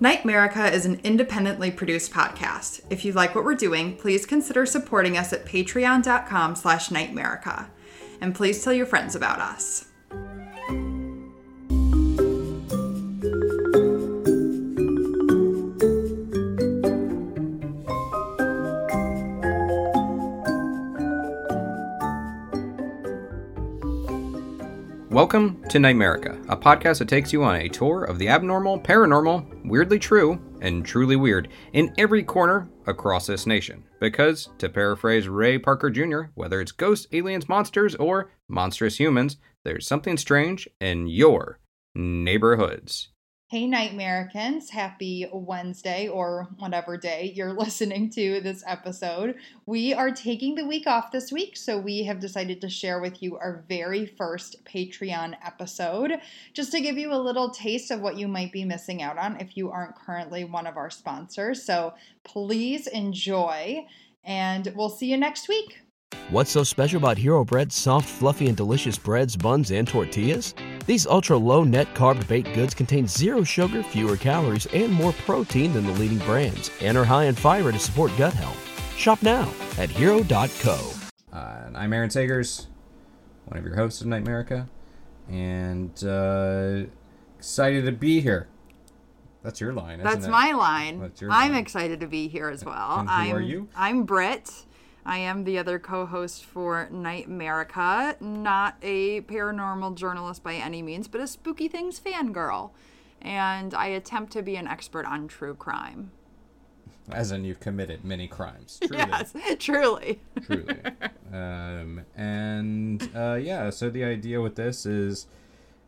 Nightmerica is an independently produced podcast. If you like what we're doing, please consider supporting us at patreon.com slash nightmerica. And please tell your friends about us. Welcome to Nightmerica, a podcast that takes you on a tour of the abnormal, paranormal, weirdly true, and truly weird in every corner across this nation. Because, to paraphrase Ray Parker Jr., whether it's ghosts, aliens, monsters, or monstrous humans, there's something strange in your neighborhoods. Hey, Nightmericans. Happy Wednesday or whatever day you're listening to this episode. We are taking the week off this week, so we have decided to share with you our very first Patreon episode just to give you a little taste of what you might be missing out on if you aren't currently one of our sponsors. So please enjoy, and we'll see you next week. What's so special about Hero Bread's soft, fluffy, and delicious breads, buns, and tortillas? These ultra low net carb baked goods contain zero sugar, fewer calories, and more protein than the leading brands, and are high in fiber to support gut health. Shop now at hero.co. Uh, and I'm Aaron Sagers, one of your hosts of Nightmerica, and uh, excited to be here. That's your line, isn't That's it? my line. That's your I'm line. excited to be here as well. And who I'm, are you? I'm Britt. I am the other co-host for Nightmerica. Not a paranormal journalist by any means, but a spooky things fangirl. And I attempt to be an expert on true crime. As in, you've committed many crimes. Truly. Yes, truly. truly. Um, and uh, yeah, so the idea with this is,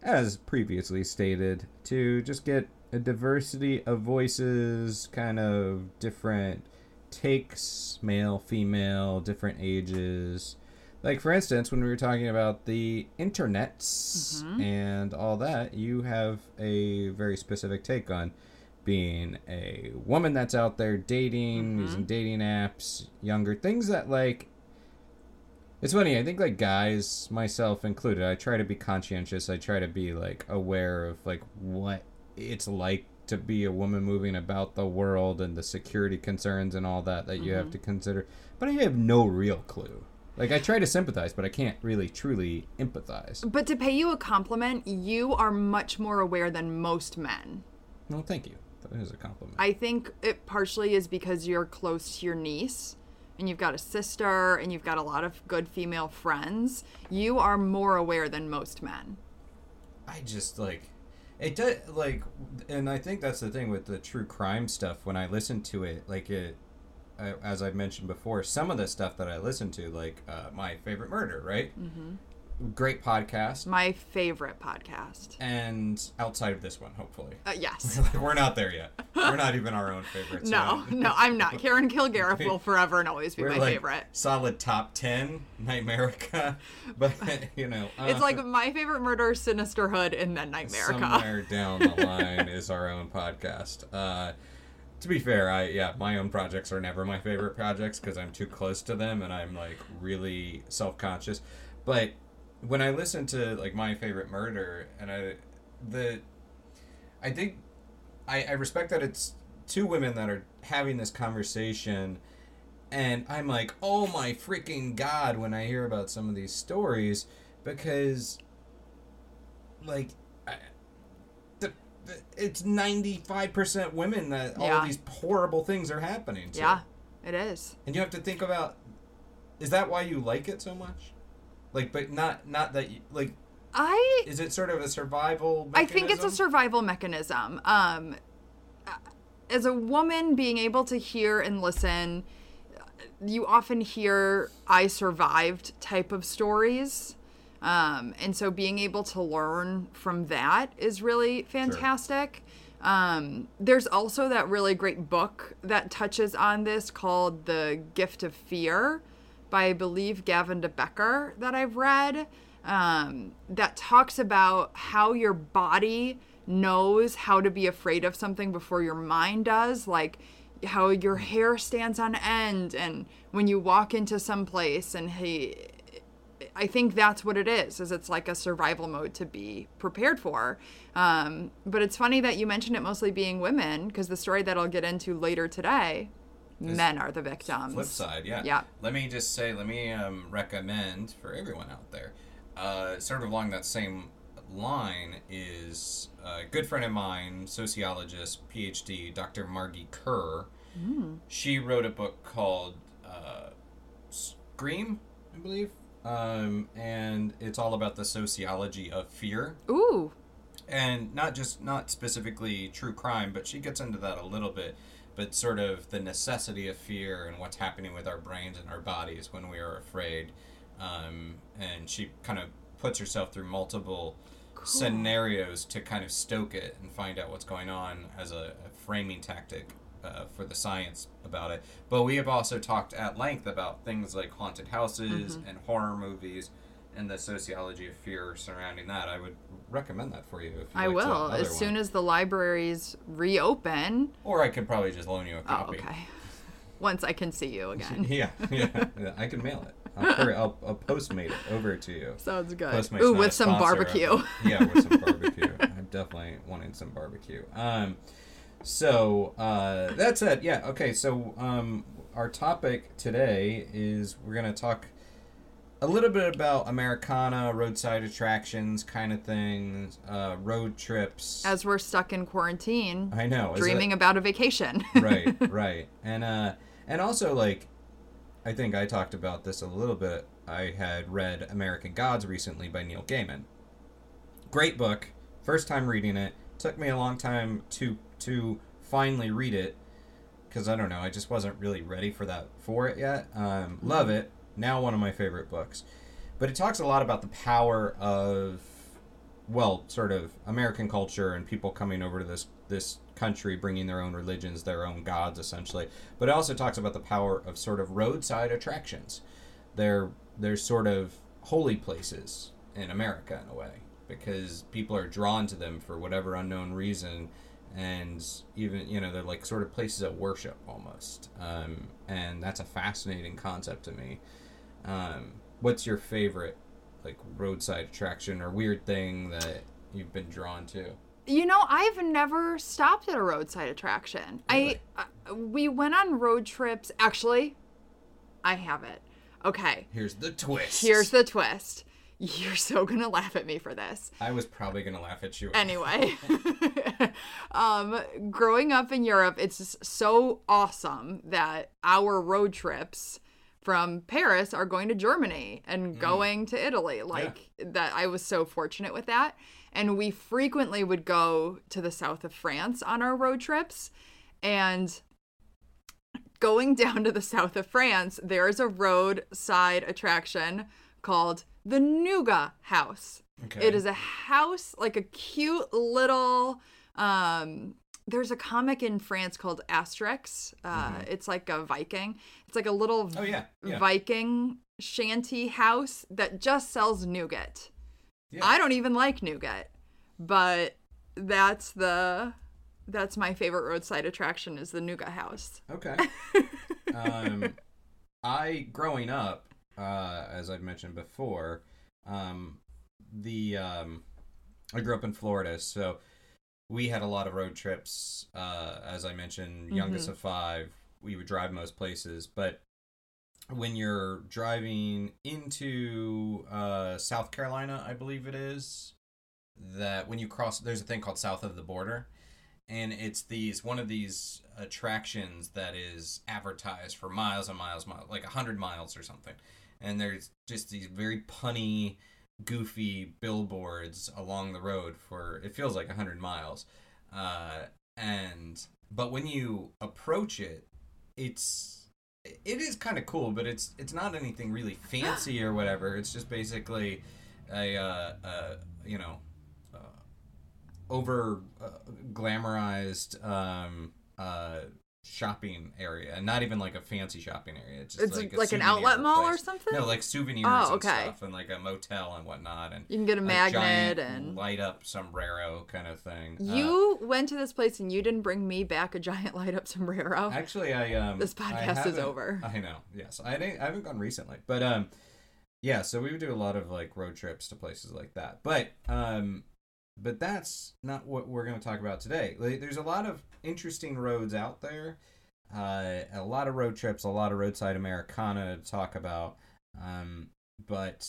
as previously stated, to just get a diversity of voices, kind of different takes, male, female, different ages. Like for instance, when we were talking about the internets mm-hmm. and all that, you have a very specific take on being a woman that's out there dating, mm-hmm. using dating apps, younger things that like it's funny, I think like guys, myself included, I try to be conscientious. I try to be like aware of like what it's like to be a woman moving about the world and the security concerns and all that that you have mm-hmm. to consider. But I have no real clue. Like I try to sympathize, but I can't really truly empathize. But to pay you a compliment, you are much more aware than most men. No, thank you. That is a compliment. I think it partially is because you're close to your niece and you've got a sister and you've got a lot of good female friends. You are more aware than most men. I just like it does like and I think that's the thing with the true crime stuff when I listen to it like it as I've mentioned before some of the stuff that I listen to like uh, my favorite murder right mm-hmm. Great podcast My favorite podcast. and outside of this one hopefully Uh, yes. we're not there yet we're not even our own favorites No, yet. no, I'm not. Karen Kilgariff will forever and always be we're my like favorite. solid top 10 Nightmerica but you know It's uh, like my favorite murder, Sinisterhood, and then Nightmerica. Somewhere down the line is our own podcast. Uh, to be fair, I yeah, my own projects are never my favorite projects because I'm too close to them and I'm like really self conscious. But when I listen to like my favorite murder and I the I think I, I respect that it's two women that are having this conversation and I'm like, oh my freaking god when I hear about some of these stories because like I, the, the it's 95% women that all Yeah. of these horrible things are happening to. yeah, it is. And you have to think about is that why you like it so much? Like but not not that you, like I is it sort of a survival I think it's a survival mechanism. Um, as a woman, being able to hear and listen, you often hear "I survived" type of stories, um, and so being able to learn from that is really fantastic. Um, there's also that really great book that touches on this called "The Gift of Fear" by I believe Gavin de Becker that I've read um, that talks about how your body knows how to be afraid of something before your mind does. Like how your hair stands on end, and when you walk into some place, and he, I think that's what it is. Is it's like a survival mode to be prepared for. Um, but it's funny that you mentioned it mostly being women because the story that I'll get into later today, men are the victims. Flip side, yeah. Yeah. Let me just say, let me um, recommend for everyone out there, uh, sort of along that same line is a good friend of mine, sociologist, PhD, Dr. Margee Kerr. She wrote a book called uh, Scream, I believe, um, and it's all about the sociology of fear Ooh, and not just not specifically true crime but she gets into that a little bit but sort of the necessity of fear and what's happening with our brains and our bodies when we are afraid. Um, and she kind of puts herself through multiple scenarios to kind of stoke it and find out what's going on as a, a framing tactic uh, for the science about it. But we have also talked at length about things like haunted houses and horror movies and the sociology of fear surrounding that. I would recommend that for you. If you I will as soon as the libraries reopen. Or I could probably just loan you a Oh, copy. okay. Once I can see you again. yeah, yeah, yeah, I can mail it. I'll, hurry, I'll, I'll postmate it over to you. Sounds good. Postmate's Ooh, with some of barbecue. Yeah, with some barbecue. I'm definitely wanting some barbecue. Um, so uh, that's it. Yeah. Okay. So um, our topic today is we're gonna talk a little bit about Americana, roadside attractions, kind of things, uh, road trips. As we're stuck in quarantine, I know. it- dreaming about a vacation. right, right, and uh, and also like, I think I talked about this a little bit. I had read American Gods recently by Neil Gaiman. Great book. First time reading it. Took me a long time to to finally read it because I don't know. I just wasn't really ready for that for it yet. Um, love it. Now one of my favorite books. But it talks a lot about the power of well, sort of American culture and people coming over to this this country, bringing their own religions, their own gods, essentially. But it also talks about the power of sort of roadside attractions. They're they're sort of holy places in America in a way because people are drawn to them for whatever unknown reason, and even you know they're like sort of places of worship almost. Um, and that's a fascinating concept to me. Um, what's your favorite like roadside attraction or weird thing that you've been drawn to? You know, I've never stopped at a roadside attraction. Really? I uh, we went on road trips. Actually, I have it. Okay, Here's the twist. here's the twist. You're so gonna laugh at me for this. I was probably gonna laugh at you. Anyway, um, growing up in Europe, it's so awesome that our road trips from Paris are going to Germany and going to Italy. Like that, I was so fortunate with that. And we frequently would go to the south of France on our road trips. And going down to the south of France, there is a roadside attraction called the Nougat House. Okay. It is a house, like a cute little. Um, there's a comic in France called Asterix. Uh, It's like a Viking. It's like a little Mm-hmm. Oh, yeah, yeah. Viking shanty house that just sells nougat. Yeah. I don't even like nougat, but that's the that's my favorite roadside attraction is the nougat house. Okay. um, I growing up, uh, as I've mentioned before, um, the um, I grew up in Florida, so we had a lot of road trips. Uh, as I mentioned, youngest of five, we would drive most places, but when you're driving into uh, South Carolina, I believe it is, that when you cross, there's a thing called south of the border, and it's these one of these attractions that is advertised for miles and miles, miles like a hundred miles or something, and there's just these very punny, goofy billboards along the road for it feels like a hundred miles, uh, and but when you approach it, it's it is kind of cool, but it's it's not anything really fancy or whatever. It's just basically a uh, uh, you know uh, over uh, glamorized um, uh, shopping area, and not even like a fancy shopping area. It's, just It's like, a like an outlet mall or something? No, like souvenirs Oh, and stuff, and like a motel and whatnot, and You can get a magnet giant and light up sombrero kind of thing. Uh, you went to this place and you didn't bring me back a giant light up sombrero. Actually, I um. This podcast is over. I know. Yes, I didn't, I haven't gone recently, but um, yeah, so we would do a lot of like road trips to places like that. But um but that's not what we're going to talk about today. There's a lot of interesting roads out there. Uh, a lot of road trips, a lot of roadside Americana to talk about. Um, but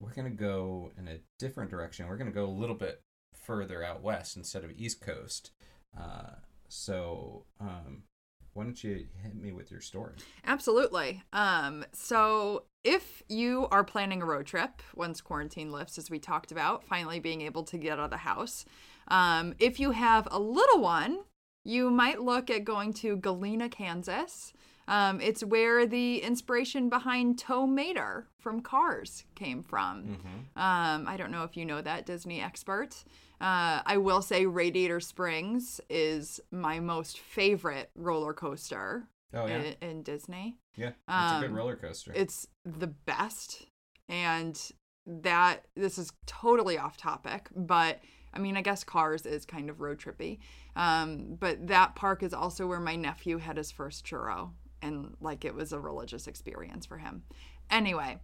we're going to go in a different direction. We're going to go a little bit further out west instead of East Coast. Uh, so, um, why don't you hit me with your story? Absolutely. Um, so if you are planning a road trip once quarantine lifts, as we talked about, finally being able to get out of the house, um, if you have a little one, you might look at going to Galena, Kansas. Um, it's where the inspiration behind Tow Mater from Cars came from. Mm-hmm. Um, I don't know if you know that, Disney expert. Uh, I will say Radiator Springs is my most favorite roller coaster Oh yeah, in, in Disney. yeah. It's a good um, roller coaster. It's the best. And that, this is totally off topic, but I mean, I guess Cars is kind of road trippy. Um, but that park is also where my nephew had his first churro. And like it was a religious experience for him. Anyway,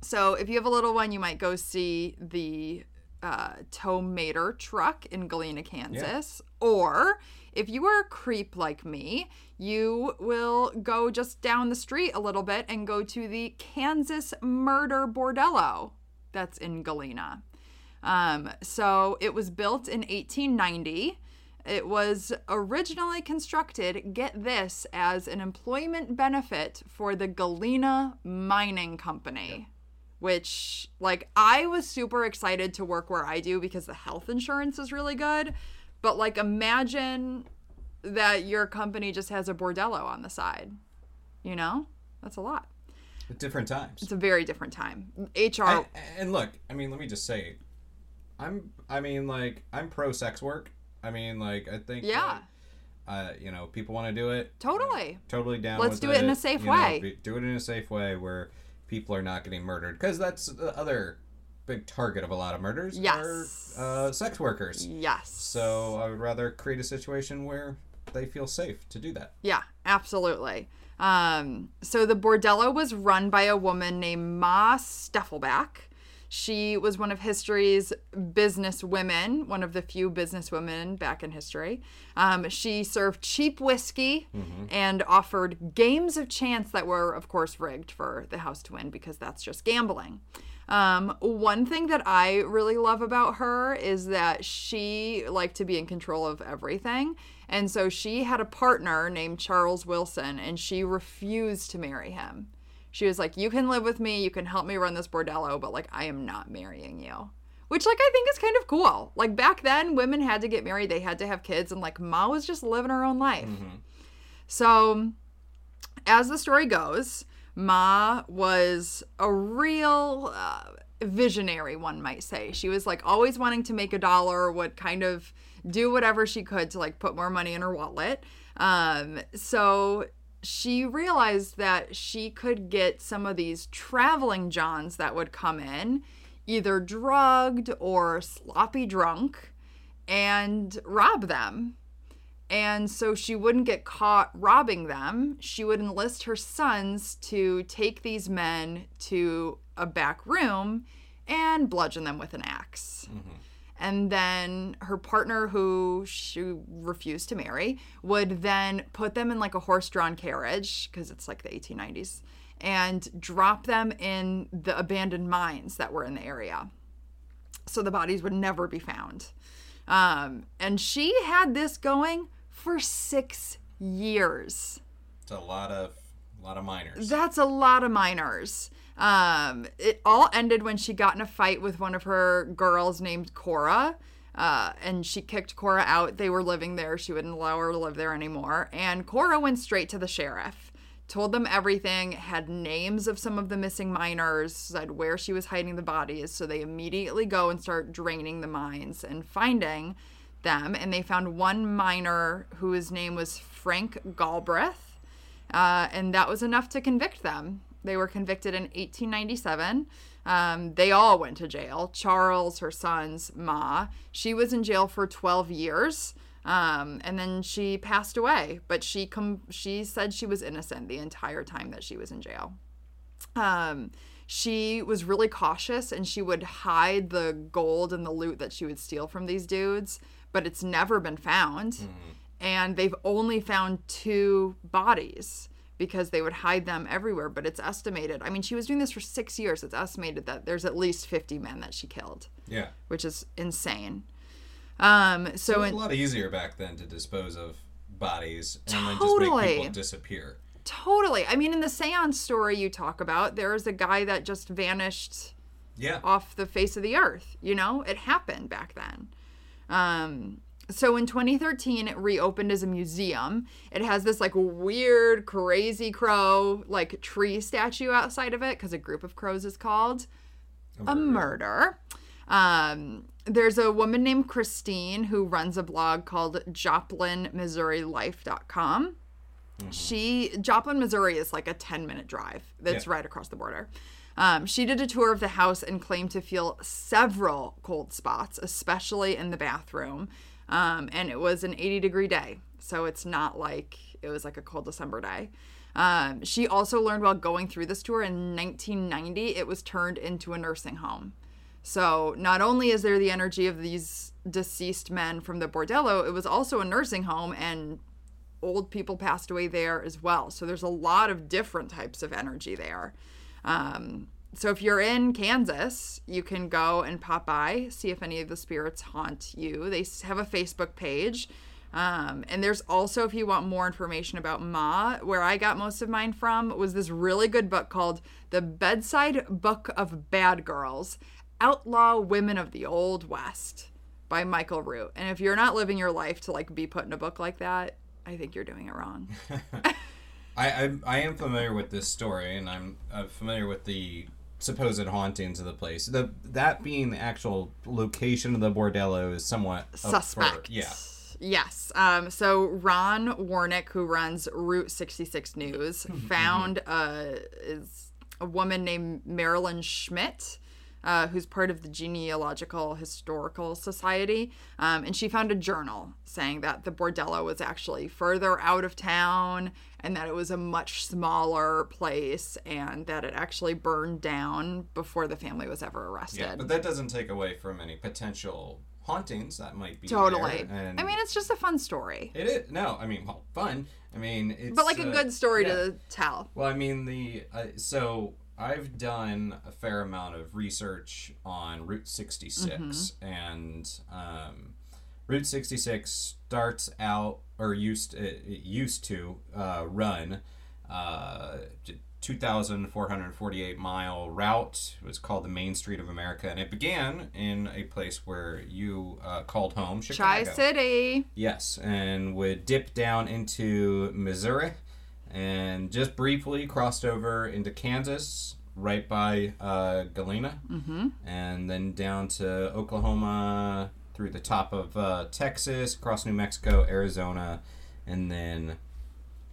so if you have a little one, you might go see the uh, Tow Mater truck in Galena, Kansas. Or if you are a creep like me, you will go just down the street a little bit and go to the Kansas Murder Bordello that's in Galena. Um, so it was built in 1890. It was originally constructed, get this, as an employment benefit for the Galena Mining Company. Which, like, I was super excited to work where I do because the health insurance is really good. But, like, imagine that your company just has a bordello on the side. You know? That's a lot. At different times. It's a very different time. HR. I- and look, I mean, let me just say, I'm. I mean, like, I'm pro sex work. I mean, like, I think. Yeah. like, uh, you know, people want to do it. totally. Totally down. Let's do it in a safe you know, way. be- do it in a safe way where people are not getting murdered, because that's the other big target of a lot of murders. Yes. Are, uh, sex workers. Yes. So I would rather create a situation where they feel safe to do that. Yeah, absolutely. Um, so the bordello was run by a woman named Ma Staffleback. She was one of history's business women, one of the few business women back in history. Um, she served cheap whiskey and offered games of chance that were, of course, rigged for the house to win because that's just gambling. Um, one thing that I really love about her is that she liked to be in control of everything. And so she had a partner named Charles Wilson, and she refused to marry him. She was like, You can live with me, you can help me run this bordello, but like, I am not marrying you. Which, like, I think is kind of cool. Like, back then, women had to get married, they had to have kids, and like, Ma was just living her own life. So, as the story goes, Ma was a real uh, visionary, one might say. She was like always wanting to make a dollar, would kind of do whatever she could to like put more money in her wallet. Um, so she realized that she could get some of these traveling Johns that would come in, either drugged or sloppy drunk, and rob them. And so she wouldn't get caught robbing them. She would enlist her sons to take these men to a back room and bludgeon them with an ax mm-hmm. And then her partner, who she refused to marry, would then put them in like a horse drawn carriage, because it's like the 1890s, and drop them in the abandoned mines that were in the area. So the bodies would never be found. Um, and she had this going for six years. It's a lot of a lot of miners That's a lot of minors. Um, it all ended when she got in a fight with one of her girls named Cora. Uh, and she kicked Cora out. They were living there. She wouldn't allow her to live there anymore. And Cora went straight to the sheriff, told them everything, had names of some of the missing miners, said where she was hiding the bodies. So they immediately go and start draining the mines and finding them. And they found one miner whose name was Frank Galbraith. Uh, and that was enough to convict them. They were convicted in 1897. Um, they all went to jail. Charles, her sons, Ma. She was in jail for 12 years, um, and then she passed away. But she com- she said she was innocent the entire time that she was in jail. Um, she was really cautious and she would hide the gold and the loot that she would steal from these dudes, but it's never been found. And they've only found two bodies because they would hide them everywhere. But it's estimated, I mean, she was doing this for six years. It's estimated that there's at least 50 men that she killed, Yeah. which is insane. Um, so It was in, a lot easier back then to dispose of bodies and then just make people disappear. Totally. I mean, in the seance story you talk about, there's a guy that just vanished Yeah. off the face of the earth. You know, it happened back then. Um, so in 2013, it reopened as a museum. It has this like weird, crazy crow, like tree statue outside of it because a group of crows is called a murder. Um, there's a woman named Christine who runs a blog called JoplinMissouriLife.com. She Joplin, Missouri is like a 10 minute drive. That's Yeah. right across the border. Um, she did a tour of the house and claimed to feel several cold spots, especially in the bathroom. Um, and it was an 80 degree day. So it's not like it was like a cold December day. Um, she also learned while going through this tour in 1990, it was turned into a nursing home. So not only is there the energy of these deceased men from the bordello, it was also a nursing home and old people passed away there as well. So there's a lot of different types of energy there. Um, so if you're in Kansas, you can go and pop by, see if any of the spirits haunt you. They have a Facebook page. Um, and there's also, if you want more information about Ma, where I got most of mine from was this really good book called The Bedside Book of Bad Girls Outlaw Women of the Old West by Michael Root. And if you're not living your life to like be put in a book like that, I think you're doing it wrong. I, I I am familiar with this story, and I'm uh, familiar with the supposed hauntings of the place. The that being the actual location of the bordello is somewhat up for- suspect. yeah. Yes. Um, so Ron Warnick, who runs Route 66 News, found uh, is a woman named Marilyn Schmidt. Uh, who's part of the Genealogical Historical Society, um, and she found a journal saying that the bordello was actually further out of town and that it was a much smaller place and that it actually burned down before the family was ever arrested. Yeah, but that doesn't take away from any potential hauntings that might be Totally. I mean, it's just a fun story, it is no. I mean, well, fun. I mean, it's but like a uh, good story yeah. to tell. Well, I mean the uh, so I've done a fair amount of research on Route 66, and um, Route 66 starts out or used it used to uh, run uh, 2,448 mile route. It was called the Main Street of America, and it began in a place where you uh, called home, Tri Chicago. City. Yes, and would dip down into Missouri and just briefly crossed over into Kansas, right by uh, Galena, mm-hmm. and then down to Oklahoma, through the top of uh, Texas, across New Mexico, Arizona, and then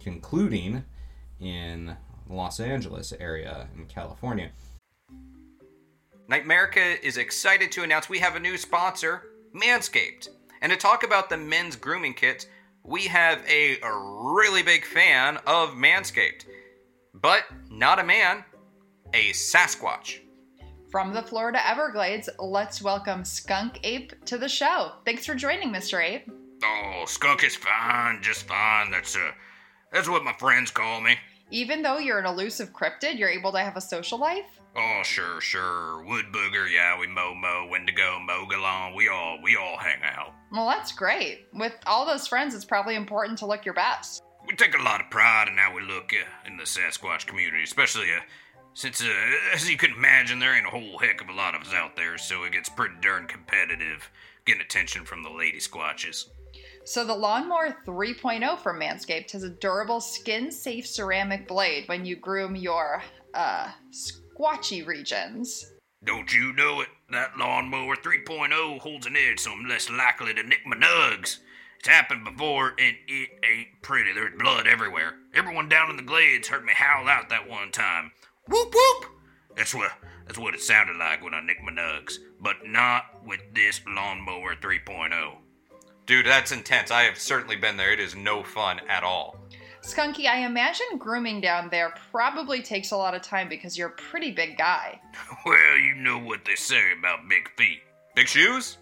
concluding in Los Angeles area in California. Nightmerica is excited to announce we have a new sponsor, Manscaped. And to talk about the men's grooming kits, we have a really big fan of Manscaped. But not a man, a Sasquatch. From the Florida Everglades, let's welcome Skunk Ape to the show. Thanks for joining, Mr. Ape. Oh, skunk is fine, just fine. That's uh that's what my friends call me. Even though you're an elusive cryptid, you're able to have a social life? Oh, sure, sure. Wood booger, yeah, we mow mow, Wendigo, Mogollon, we all we all hang out. Well, that's great. With all those friends, it's probably important to look your best. We take a lot of pride in how we look uh, in the Sasquatch community, especially uh, since, uh, as you can imagine, there ain't a whole heck of a lot of us out there, so it gets pretty darn competitive getting attention from the lady squatches. So, the Lawnmower 3.0 from Manscaped has a durable, skin safe ceramic blade when you groom your, uh, squatchy regions. Don't you know it? That lawnmower 3.0 holds an edge, so I'm less likely to nick my nugs. It's happened before, and it ain't pretty. There's blood everywhere. Everyone down in the glades heard me howl out that one time. Whoop whoop! That's what that's what it sounded like when I nicked my nugs, but not with this lawnmower 3.0. Dude, that's intense. I have certainly been there. It is no fun at all. Skunky, I imagine grooming down there probably takes a lot of time because you're a pretty big guy. Well, you know what they say about big feet. Big shoes?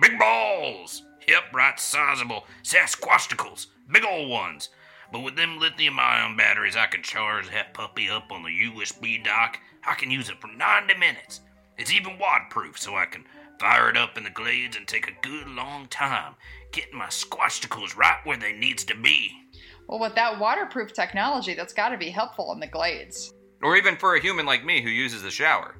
Big balls! Yep, right sizable Sasquatchicles. Big old ones. But with them lithium ion batteries, I can charge that puppy up on the USB dock. I can use it for 90 minutes. It's even waterproof, so I can fire it up in the glades and take a good long time getting my squashticles right where they needs to be. Well, with that waterproof technology, that's got to be helpful in the glades. Or even for a human like me who uses the shower.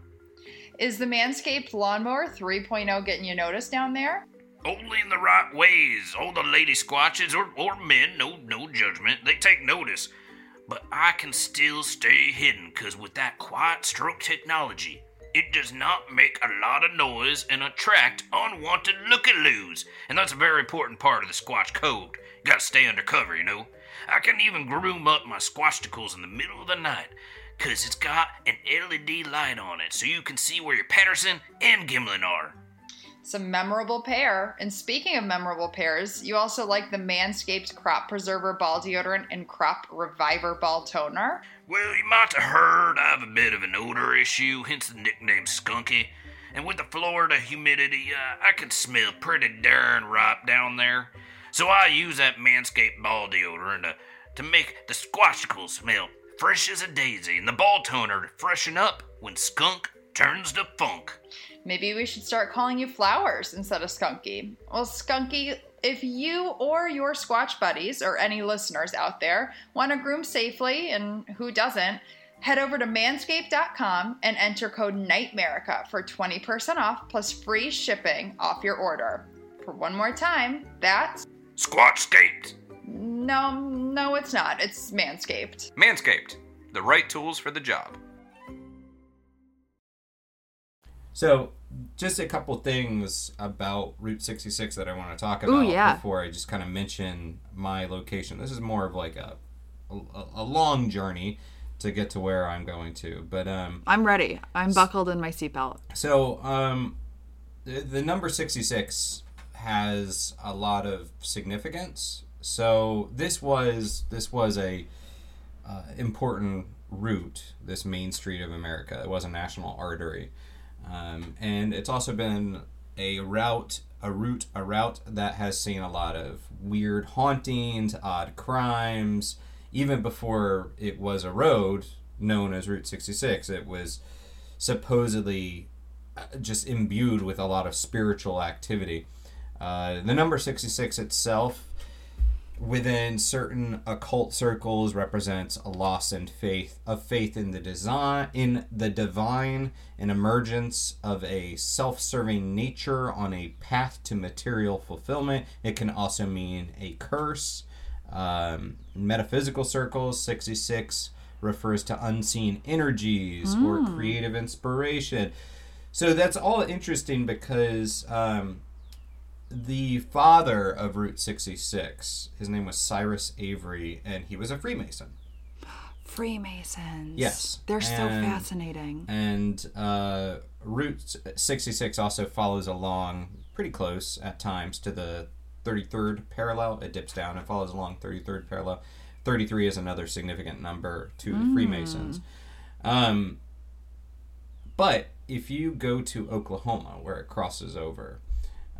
Is the Manscaped Lawnmower 3.0 getting you noticed down there? Only in the right ways. All the lady squatches or, or men, no no judgment, they take notice. But I can still stay hidden, cause with that quiet stroke technology, it does not make a lot of noise and attract unwanted looky-loos. And that's a very important part of the Squatch code. You gotta stay undercover, you know? I can even groom up my squashticles in the middle of the night, cause it's got an LED light on it, so you can see where your Patterson and Gimlin are. It's a memorable pair. And speaking of memorable pairs, you also like the Manscaped Crop Preserver Ball Deodorant and Crop Reviver Ball Toner. Well, you might have heard I have a bit of an odor issue, hence the nickname Skunky. And with the Florida humidity, uh, I can smell pretty darn ripe down there. So I use that Manscaped ball deodorant to, to make the squashicles smell fresh as a daisy and the ball toner to freshen up when skunk turns to funk. Maybe we should start calling you Flowers instead of Skunky. Well, Skunky, if you or your Squatch buddies or any listeners out there want to groom safely, and who doesn't, head over to manscaped.com and enter code NIGHTMERICA for 20% off plus free shipping off your order. For one more time, that's Squatchscaped. no, no, it's not. It's Manscaped. Manscaped, the right tools for the job. So, just a couple things about Route 66 that I want to talk about Ooh, yeah. before I just kind of mention my location. This is more of like a, a, a long journey to get to where I'm going to. But um, I'm ready. I'm buckled in my seatbelt. so um, the, the number 66 has a lot of significance. So this was this was a uh, important route, this main street of America. It was a national artery, um, and it's also been a route, a route, a route that has seen a lot of weird hauntings, odd crimes. Even before it was a road known as Route 66, it was supposedly uh, just imbued with a lot of spiritual activity. Uh, the number 66 itself within certain occult circles represents a loss in faith of faith in the design in the divine an emergence of a self-serving nature on a path to material fulfillment. It can also mean a curse. Um, metaphysical circles 66 refers to unseen energies or creative inspiration. So that's all interesting because um, the father of Route 66, his name was Cyrus Avery, and he was a Freemason. Freemasons. Yes, They're so fascinating. And uh, Route 66 also follows along pretty close at times to the 33rd parallel. It dips down and follows along 33rd parallel. 33 is another significant number to the Freemasons. Um, but if you go to Oklahoma, where it crosses over,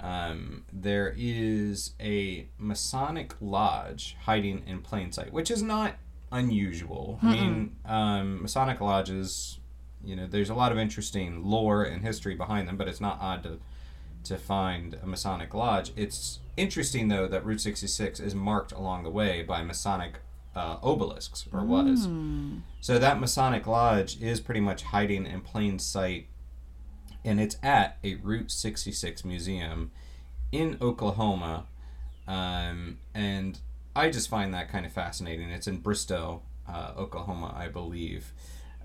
um, there is a Masonic lodge hiding in plain sight, which is not unusual. I mean, um, Masonic lodges, you know, there's a lot of interesting lore and history behind them, but it's not odd to to find a Masonic lodge. It's interesting though that Route 66 is marked along the way by Masonic uh, obelisks, or was. So that Masonic lodge is pretty much hiding in plain sight, and it's at a Route 66 museum in Oklahoma. Um, and I just find that kind of fascinating. It's in Bristow, uh, Oklahoma, I believe.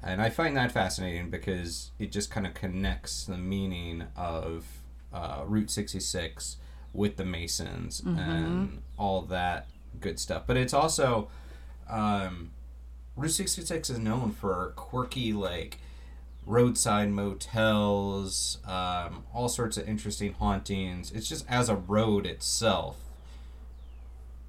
And I find that fascinating because it just kind of connects the meaning of uh, Route 66 with the Masons and all that good stuff. But it's also um, Route 66 is known for quirky, like roadside motels, um, all sorts of interesting hauntings. It's just as a road itself,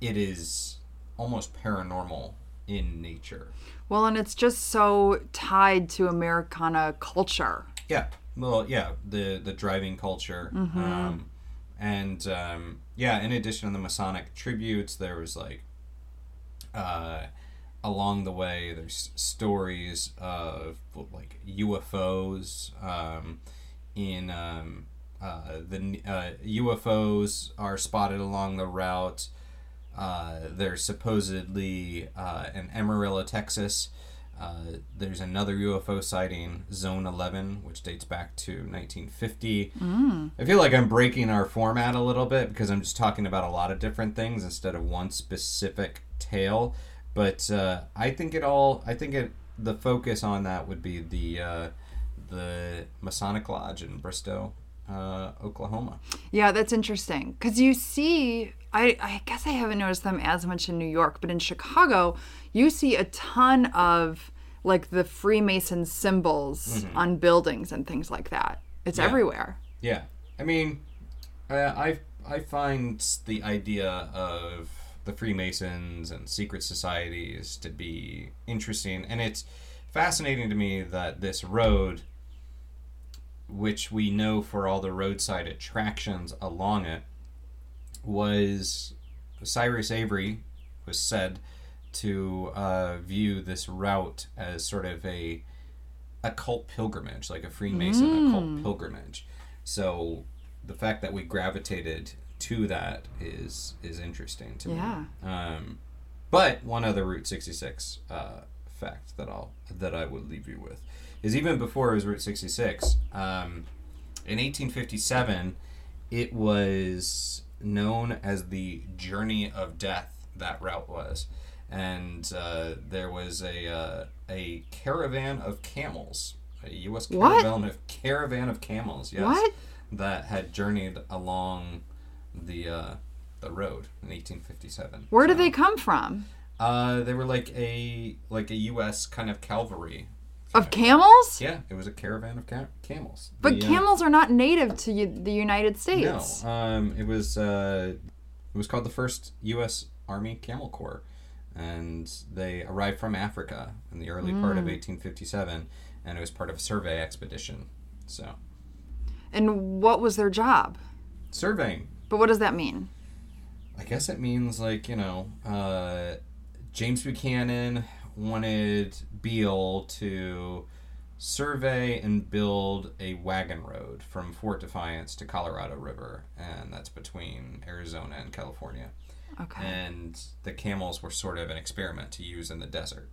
it is almost paranormal in nature. Well, and it's just so tied to Americana culture. Yeah. Well, yeah, the the driving culture, um, and um, yeah. In addition to the Masonic tributes, there was like, uh, along the way, there's stories of like UFOs. Um, in um, uh, the uh, UFOs are spotted along the route. Uh, there's supposedly uh, in Amarillo, Texas. Uh, there's another UFO sighting, Zone 11, which dates back to 1950. I feel like I'm breaking our format a little bit because I'm just talking about a lot of different things instead of one specific tale. But uh, I think it all. I think it. The focus on that would be the uh, the Masonic Lodge in Bristow, uh, Oklahoma. Yeah, that's interesting because you see, I, I guess I haven't noticed them as much in New York, but in Chicago, you see a ton of like the Freemason symbols on buildings and things like that. It's Yeah. everywhere. Yeah, I mean, uh, I I find the idea of the Freemasons and secret societies to be interesting, and it's fascinating to me that this road, which we know for all the roadside attractions along it, was Cyrus Avery was said to uh, view this route as sort of a occult pilgrimage, like a Freemason occult pilgrimage. So the fact that we gravitated to that is is interesting to Yeah. me. Um, but one other Route 66 uh, fact that I'll that I would leave you with is even before it was Route 66, um, in 1857, it was known as the Journey of Death. That route was, and uh, there was a uh, a caravan of camels, a U.S. What? caravan of caravan of camels. Yes, What? that had journeyed along the uh, the road in 1857. Where So, do they come from? Uh, they were like a like a U.S. kind of cavalry. Of camels? Yeah, it was a caravan of ca- camels. But The, uh, camels are not native to u- the United States. No, um, it was uh, it was called the first U.S. Army Camel Corps, and they arrived from Africa in the early part of Mm. 1857, and it was part of a survey expedition. So And what was their job? surveying, But what does that mean? I guess it means like you know, uh, James Buchanan wanted Beale to survey and build a wagon road from Fort Defiance to Colorado River, and that's between Arizona and California. Okay. and the camels were sort of an experiment to use in the desert.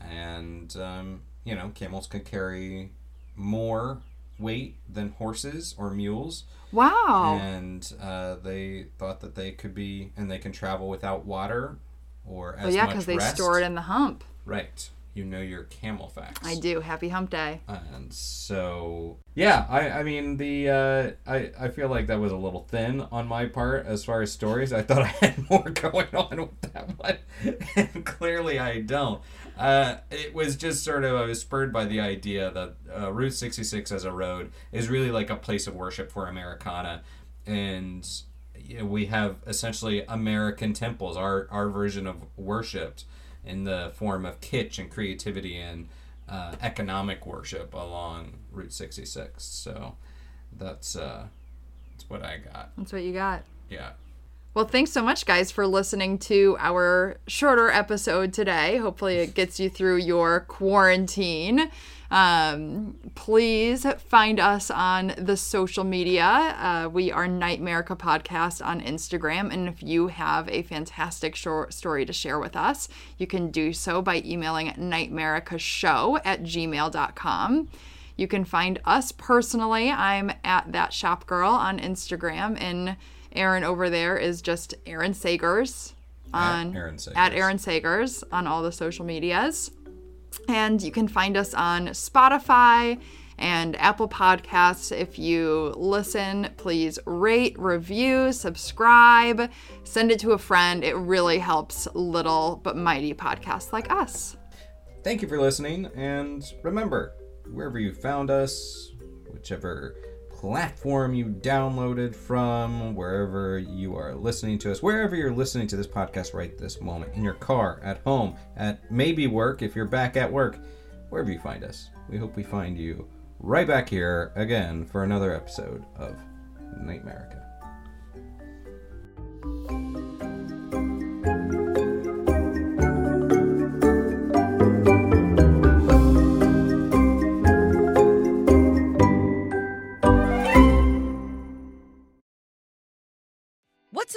And um, you know, camels could carry more weight than horses or mules, Wow. and uh, they thought that they could be, and they can travel without water or as Well, yeah, because they rest. store it in the hump. Right, you know your camel facts. I do. Happy hump day. And so, yeah, I, I mean, the uh, I, I feel like that was a little thin on my part as far as stories. I thought I had more going on with that one, and clearly I don't. Uh, it was just sort of I was spurred by the idea that uh, Route 66 as a road is really like a place of worship for Americana, and you know, we have essentially American temples, our our version of worshipped in the form of kitsch and creativity and uh, economic worship along Route 66. So that's uh, that's what I got. That's what you got. Yeah. Well, thanks so much, guys, for listening to our shorter episode today. Hopefully, it gets you through your quarantine. Um, please find us on the social media. Uh, we are Nightmerica Podcast on Instagram. And if you have a fantastic short story to share with us, you can do so by emailing nightmericashow at gmail.com. You can find us personally. I'm at that shop girl on Instagram, and Aaron over there is just Aaron Sagers on Aaron Sagers. at Aaron Sagers on all the social medias. And you can find us on Spotify and Apple Podcasts. If you listen, please rate, review, subscribe, send it to a friend. It really helps little but mighty podcasts like us. Thank you for listening, and remember, wherever you found us, whichever platform you downloaded from, wherever you are listening to us, wherever you're listening to this podcast right this moment, in your car, at home, at maybe work, if you're back at work, wherever you find us. We hope we find you right back here again for another episode of Nightmerica.